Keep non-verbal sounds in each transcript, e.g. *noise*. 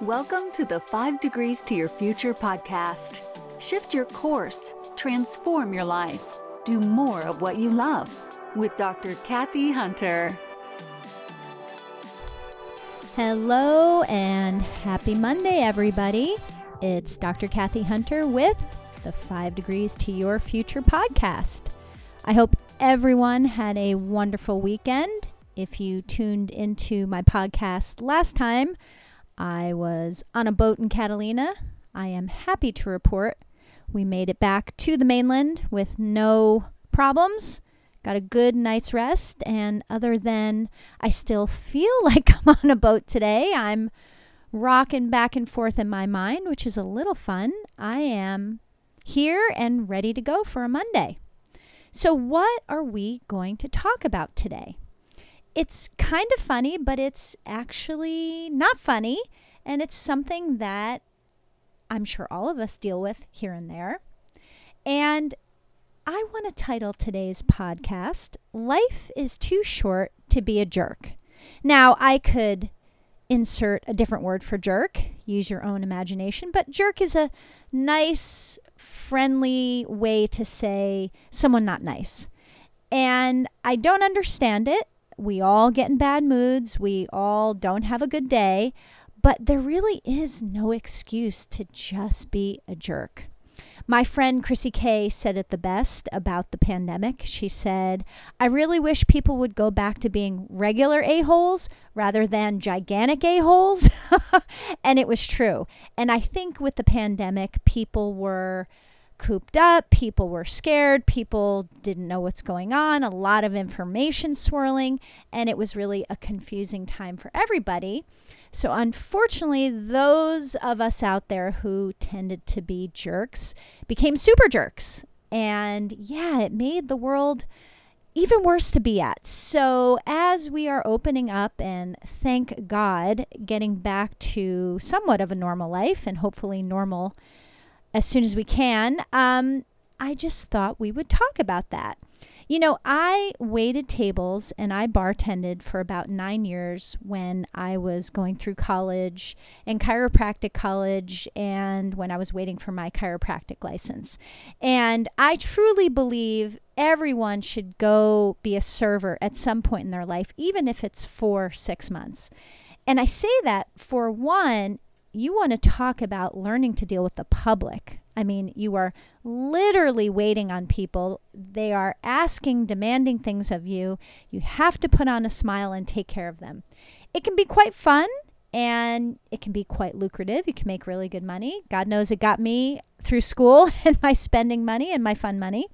Welcome to the 5 Degrees to Your Future podcast. Shift your course, transform your life, do more of what you love with Dr. Kathy Hunter. Hello and happy Monday, everybody. It's Dr. Kathy Hunter with the 5 Degrees to Your Future podcast. I hope everyone had a wonderful weekend. If you tuned into my podcast last time, I was on a boat in Catalina. I am happy to report we made it back to the mainland with no problems. Got a good night's rest, and other than I still feel *laughs* like I'm on a boat today, I'm rocking back and forth in my mind, which is a little fun. I am here and ready to go for a Monday. So, what are we going to talk about today? It's kind of funny, but it's actually not funny. And it's something that I'm sure all of us deal with here and there. And I want to title today's podcast, Life is Too Short to Be a Jerk. Now, I could insert a different word for jerk, use your own imagination, but jerk is a nice, friendly way to say someone not nice. And I don't understand it we all get in bad moods. We all don't have a good day. But there really is no excuse to just be a jerk. My friend Chrissy Kay said it the best about the pandemic. She said, I really wish people would go back to being regular a-holes rather than gigantic a-holes. *laughs* and it was true. And I think with the pandemic, people were cooped up. People were scared. People didn't know what's going on. A lot of information swirling. And it was really a confusing time for everybody. So, unfortunately, those of us out there who tended to be jerks became super jerks. And yeah, it made the world even worse to be at. So, as we are opening up and thank God, getting back to somewhat of a normal life and hopefully normal as soon as we can. Um, I just thought we would talk about that. You know, I waited tables and I bartended for about nine years when I was going through college and chiropractic college and when I was waiting for my chiropractic license. And I truly believe everyone should go be a server at some point in their life, even if it's for six months. And I say that for one, you want to talk about learning to deal with the public. I mean, you are literally waiting on people. They are asking, demanding things of you. You have to put on a smile and take care of them. It can be quite fun and it can be quite lucrative. You can make really good money. God knows it got me through school *laughs* and my spending money and my fun money.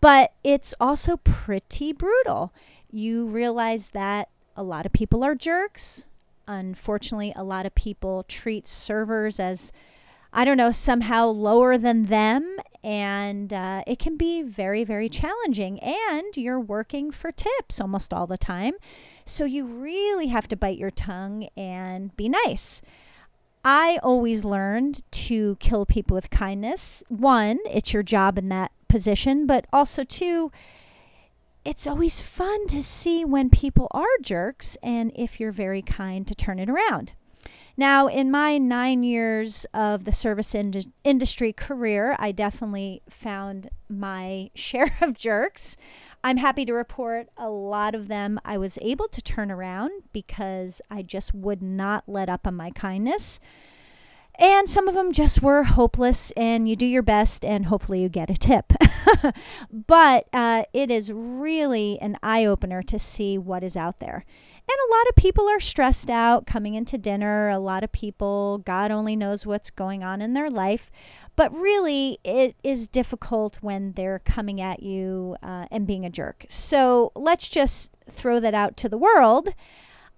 But it's also pretty brutal. You realize that a lot of people are jerks Unfortunately, a lot of people treat servers as, I don't know, somehow lower than them. And uh, it can be very, very challenging. And you're working for tips almost all the time. So you really have to bite your tongue and be nice. I always learned to kill people with kindness. One, it's your job in that position, but also, two, it's always fun to see when people are jerks and if you're very kind to turn it around. Now, in my nine years of the service ind- industry career, I definitely found my *laughs* share of jerks. I'm happy to report a lot of them I was able to turn around because I just would not let up on my kindness. And some of them just were hopeless, and you do your best, and hopefully you get a tip. *laughs* but uh, it is really an eye opener to see what is out there. And a lot of people are stressed out coming into dinner. A lot of people, God only knows what's going on in their life. But really, it is difficult when they're coming at you uh, and being a jerk. So let's just throw that out to the world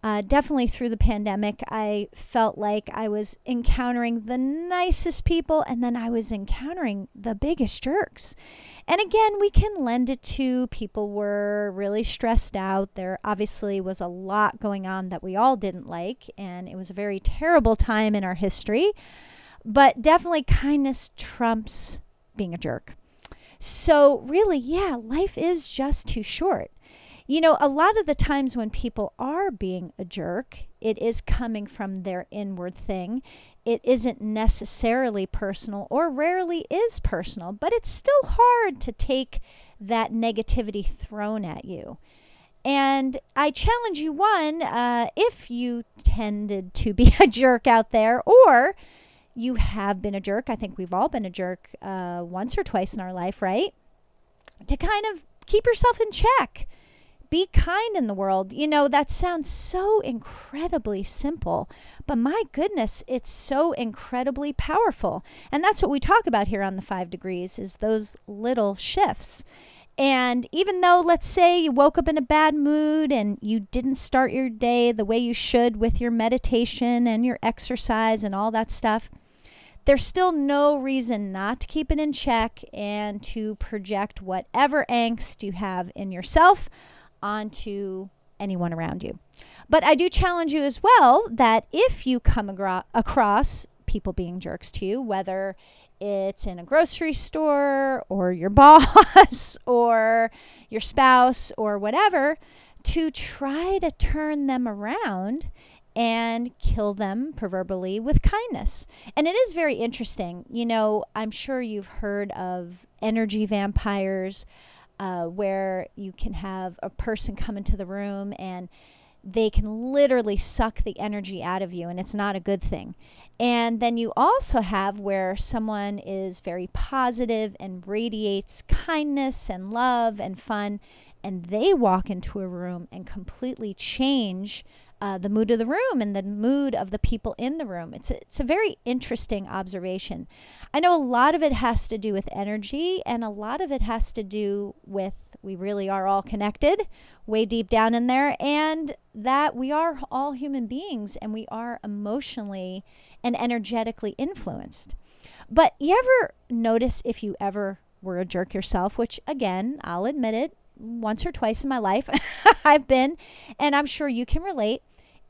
uh, definitely through the pandemic, I felt like I was encountering the nicest people and then I was encountering the biggest jerks. And again, we can lend it to people were really stressed out. There obviously was a lot going on that we all didn't like, and it was a very terrible time in our history. But definitely, kindness trumps being a jerk. So, really, yeah, life is just too short you know, a lot of the times when people are being a jerk, it is coming from their inward thing. It isn't necessarily personal or rarely is personal, but it's still hard to take that negativity thrown at you. And I challenge you one, uh, if you tended to be *laughs* a jerk out there, or you have been a jerk, I think we've all been a jerk uh, once or twice in our life, right? To kind of keep yourself in check be kind in the world. You know, that sounds so incredibly simple, but my goodness, it's so incredibly powerful. And that's what we talk about here on the 5 degrees is those little shifts. And even though let's say you woke up in a bad mood and you didn't start your day the way you should with your meditation and your exercise and all that stuff, there's still no reason not to keep it in check and to project whatever angst you have in yourself onto anyone around you. But I do challenge you as well that if you come agro- across people being jerks to you, whether it's in a grocery store or your *laughs* boss or your spouse or whatever, to try to turn them around and kill them proverbially with kindness. And it is very interesting. You know, I'm sure you've heard of energy vampires uh, where you can have a person come into the room and they can literally suck the energy out of you, and it's not a good thing. And then you also have where someone is very positive and radiates kindness and love and fun, and they walk into a room and completely change uh, the mood of the room and the mood of the people in the room. It's a, it's a very interesting observation. I know a lot of it has to do with energy, and a lot of it has to do with we really are all connected way deep down in there, and that we are all human beings and we are emotionally and energetically influenced. But you ever notice if you ever were a jerk yourself, which again, I'll admit it, once or twice in my life *laughs* I've been, and I'm sure you can relate.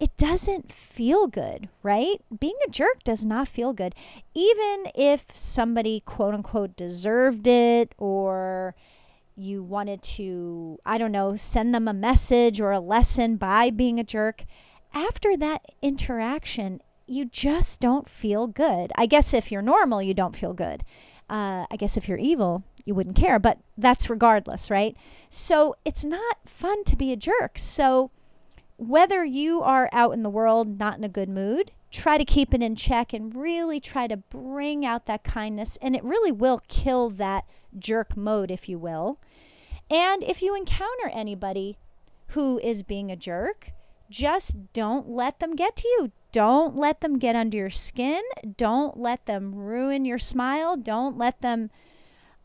It doesn't feel good, right? Being a jerk does not feel good. Even if somebody, quote unquote, deserved it or you wanted to, I don't know, send them a message or a lesson by being a jerk, after that interaction, you just don't feel good. I guess if you're normal, you don't feel good. Uh, I guess if you're evil, you wouldn't care, but that's regardless, right? So it's not fun to be a jerk. So whether you are out in the world not in a good mood, try to keep it in check and really try to bring out that kindness, and it really will kill that jerk mode, if you will. And if you encounter anybody who is being a jerk, just don't let them get to you. Don't let them get under your skin. Don't let them ruin your smile. Don't let them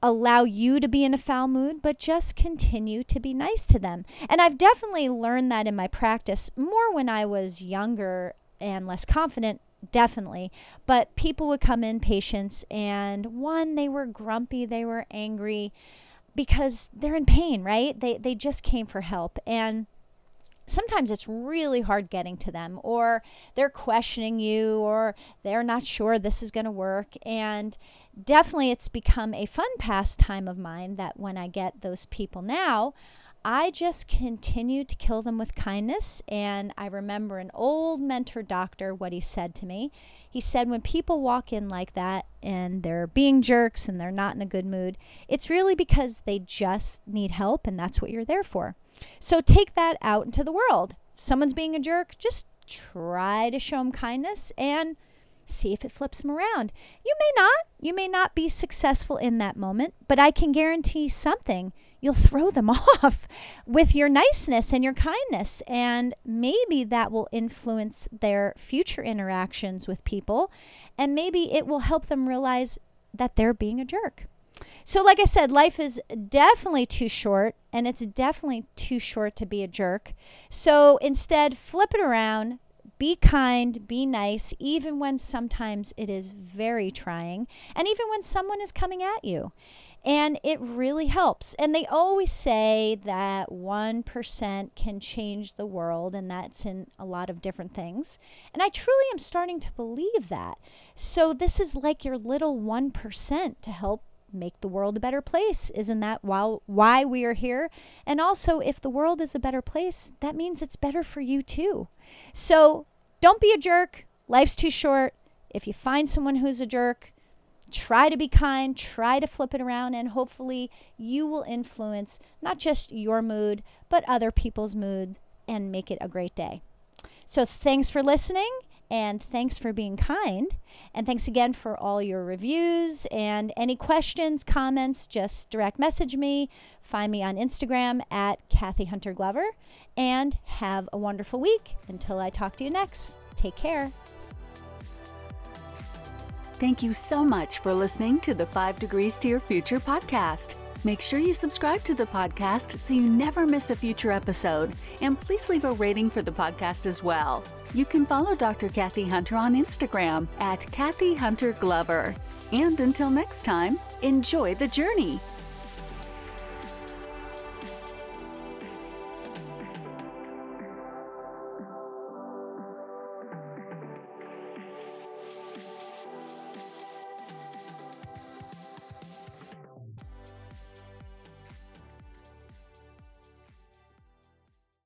allow you to be in a foul mood, but just continue to be nice to them. And I've definitely learned that in my practice more when I was younger and less confident, definitely. But people would come in, patients, and one, they were grumpy, they were angry because they're in pain, right? They, they just came for help. And sometimes it's really hard getting to them, or they're questioning you, or they're not sure this is going to work. And definitely it's become a fun pastime of mine that when I get those people now, I just continue to kill them with kindness. And I remember an old mentor doctor, what he said to me. He said, when people walk in like that and they're being jerks and they're not in a good mood, it's really because they just need help, and that's what you're there for. So take that out into the world. If someone's being a jerk, just try to show them kindness and see if it flips them around. You may not. You may not be successful in that moment, but I can guarantee something. You'll throw them *laughs* off with your niceness and your kindness. And maybe that will influence their future interactions with people. And maybe it will help them realize that they're being a jerk. So, like I said, life is definitely too short, and it's definitely too short to be a jerk. So, instead, flip it around, be kind, be nice, even when sometimes it is very trying, and even when someone is coming at you. And it really helps. And they always say that 1% can change the world, and that's in a lot of different things. And I truly am starting to believe that. So, this is like your little 1% to help make the world a better place. Isn't that while, why we are here? And also, if the world is a better place, that means it's better for you too. So don't be a jerk. Life's too short. If you find someone who's a jerk, try to be kind, try to flip it around, and hopefully you will influence not just your mood, but other people's mood and make it a great day. So, thanks for listening and thanks for being kind. And thanks again for all your reviews and any questions, comments, just direct message me. Find me on Instagram at Kathy Hunter Glover. And have a wonderful week. Until I talk to you next, take care. Thank you so much for listening to the Five Degrees to Your Future podcast. Make sure you subscribe to the podcast so you never miss a future episode. And please leave a rating for the podcast as well. You can follow Dr. Kathy Hunter on Instagram at Kathy Hunter Glover. And until next time, enjoy the journey.